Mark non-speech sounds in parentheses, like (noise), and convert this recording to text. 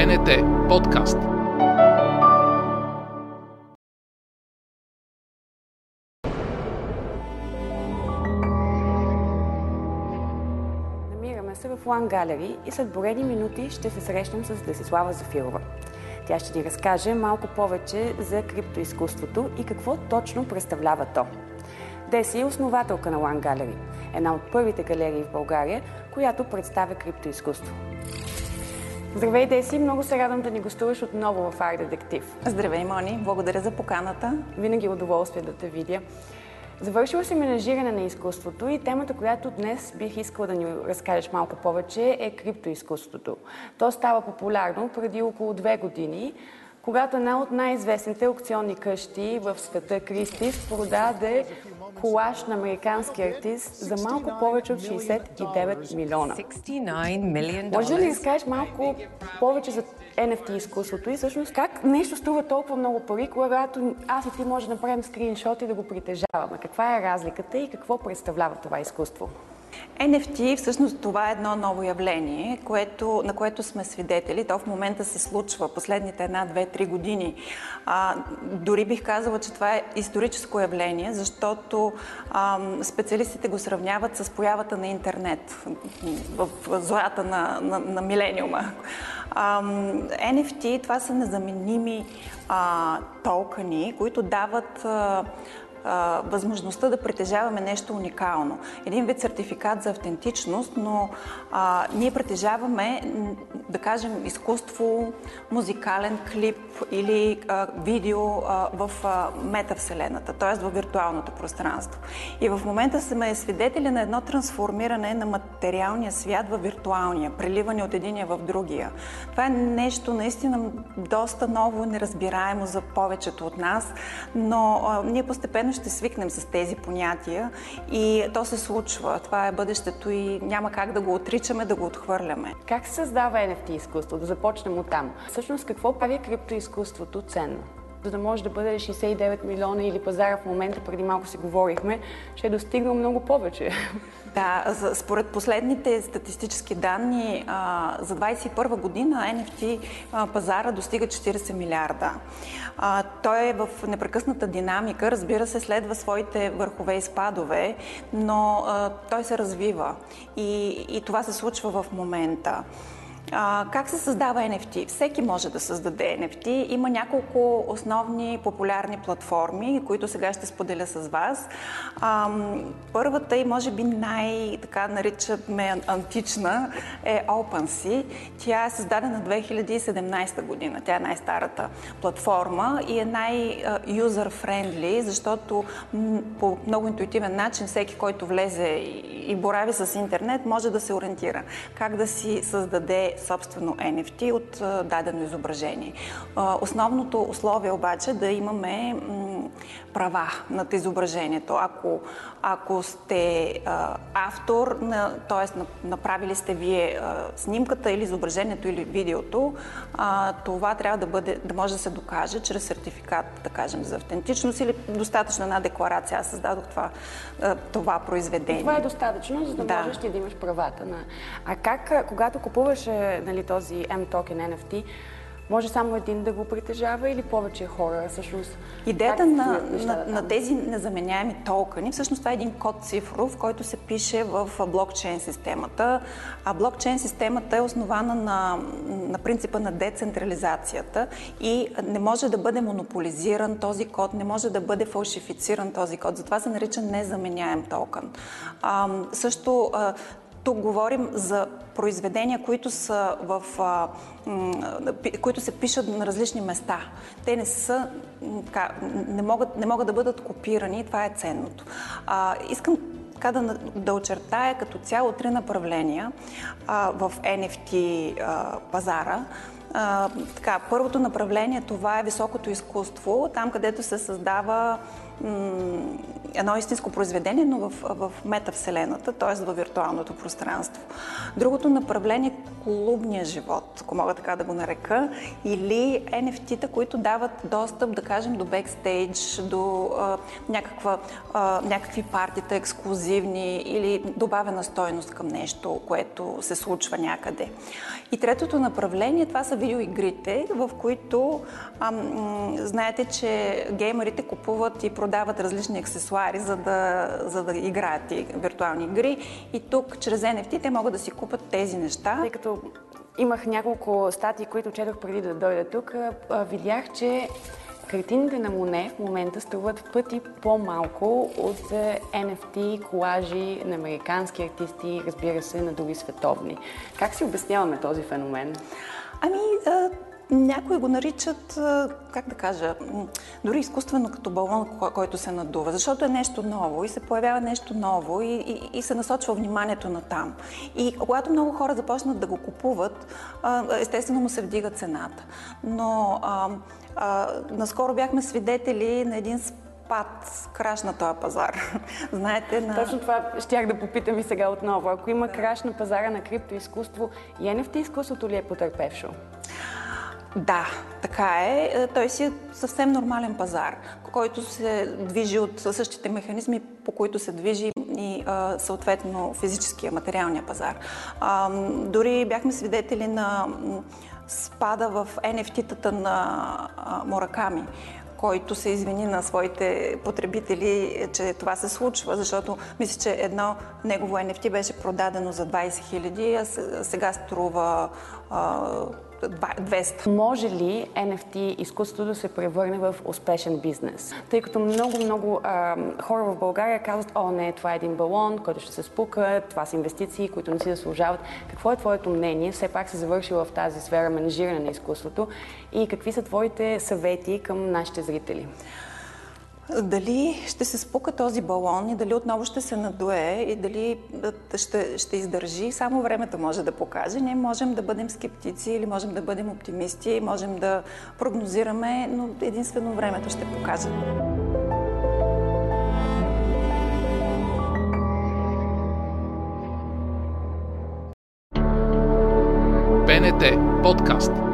БНТ подкаст. Намираме се в One Gallery и след броени минути ще се срещнем с Десислава Зафирова. Тя ще ни разкаже малко повече за криптоизкуството и какво точно представлява то. Деси е основателка на One Gallery, една от първите галерии в България, която представя криптоизкуство. Здравей, Деси! Много се радвам да ни гостуваш отново в Ар Детектив. Здравей, Мони! Благодаря за поканата. Винаги е удоволствие да те видя. Завършила си менажиране на изкуството и темата, която днес бих искала да ни разкажеш малко повече е криптоизкуството. То става популярно преди около две години, когато една от най-известните аукционни къщи в света, Кристис, продаде колаж на американски артист за малко повече от 69 милиона. Може ли да разкажеш малко повече за NFT изкуството и всъщност как нещо струва толкова много пари, когато аз и ти може да направим скриншот и да го притежаваме? Каква е разликата и какво представлява това изкуство? NFT всъщност това е едно ново явление, което, на което сме свидетели. То в момента се случва последните една, две, три години. А, дори бих казала, че това е историческо явление, защото а, специалистите го сравняват с появата на интернет в, злата на, на, на милениума. А, NFT това са незаменими а, токени, които дават а, а, възможността да притежаваме нещо уникално. Един вид сертификат за автентичност, но а, ние притежаваме, да кажем, изкуство, музикален клип или а, видео а, в а, метавселената, т.е. в виртуалното пространство. И в момента сме свидетели на едно трансформиране на материалния свят в виртуалния, преливане от единия в другия. Това е нещо наистина доста ново, неразбираемо за повечето от нас, но а, ние постепенно постепенно ще свикнем с тези понятия и то се случва. Това е бъдещето и няма как да го отричаме, да го отхвърляме. Как се създава NFT изкуство? Да започнем от там. Всъщност какво прави криптоизкуството ценно? за да може да бъде 69 милиона или пазара в момента, преди малко си говорихме, ще е достигнал много повече. Да, според последните статистически данни за 2021 година NFT пазара достига 40 милиарда. Той е в непрекъсната динамика, разбира се, следва своите върхове и спадове, но той се развива и, и това се случва в момента. А, как се създава NFT? Всеки може да създаде NFT. Има няколко основни популярни платформи, които сега ще споделя с вас. А, първата и може би най-така наричаме антична е OpenSea. Тя е създадена 2017 година. Тя е най-старата платформа и е най-юзер-френдли, защото по много интуитивен начин всеки, който влезе и борави с интернет, може да се ориентира как да си създаде собствено NFT от дадено изображение. Основното условие обаче е да имаме права над изображението. Ако, ако сте а, автор, т.е. направили сте вие а, снимката или изображението или видеото, а, това трябва да, бъде, да може да се докаже чрез сертификат, да кажем, за автентичност или достатъчно една декларация. Аз създадох това, а, това произведение. Това е достатъчно, за да, да. можеш ти да имаш правата. На... А как, когато купуваш нали, този M-токен NFT, може само един да го притежава или повече хора всъщност? Идеята на, на, на тези незаменяеми токени, всъщност това е един код цифров, който се пише в блокчейн системата. А блокчейн системата е основана на, на принципа на децентрализацията и не може да бъде монополизиран този код, не може да бъде фалшифициран този код. Затова се нарича незаменяем токен. А, също а, тук говорим за произведения, които са в, а, които се пишат на различни места. Те не са, не могат, не могат да бъдат копирани това е ценното. А, искам така да, да очертая като цяло три направления а, в NFT а, пазара. А, така, първото направление това е високото изкуство, там където се създава едно истинско произведение, но в, в метавселената, т.е. в виртуалното пространство. Другото направление, клубния живот, ако мога така да го нарека, или NFT-та, които дават достъп, да кажем, до бекстейдж, до а, някаква, а, някакви партита ексклюзивни или добавена стойност към нещо, което се случва някъде. И третото направление, това са видеоигрите, в които а, м- знаете, че геймерите купуват и продават различни аксесуари, за да, за да играят и виртуални игри. И тук, чрез NFT, те могат да си купат тези неща. Тъй като имах няколко статии, които четох преди да дойда тук, видях, че Картините на Моне в момента струват пъти по-малко от NFT колажи на американски артисти, разбира се, на други световни. Как си обясняваме този феномен? Ами, някои го наричат, как да кажа, дори изкуствено като балон, който се надува, защото е нещо ново и се появява нещо ново и, и, и се насочва вниманието на там. И когато много хора започнат да го купуват, естествено му се вдига цената. Но а, а, наскоро бяхме свидетели на един спад, краш на този пазар. (laughs) Знаете, на... Точно това щях да попитам и сега отново. Ако има краш на пазара на криптоизкуство, и NFT изкуството ли е потърпевшо? Да, така е. е. Той си е съвсем нормален пазар, който се движи от същите механизми, по които се движи и съответно физическия, материалния пазар. Дори бяхме свидетели на спада в NFT-тата на Мораками който се извини на своите потребители, че това се случва, защото мисля, че едно негово NFT беше продадено за 20 000, а сега струва 200. Може ли NFT изкуството да се превърне в успешен бизнес? Тъй като много-много хора в България казват, о не, това е един балон, който ще се спука, това са инвестиции, които не си заслужават. Какво е твоето мнение? Все пак се завършила в тази сфера менажиране на изкуството и какви са твоите съвети към нашите зрители? Дали ще се спука този балон и дали отново ще се надуе и дали ще, ще издържи, само времето може да покаже. Ние можем да бъдем скептици или можем да бъдем оптимисти, можем да прогнозираме, но единствено времето ще покаже. БНТ подкаст.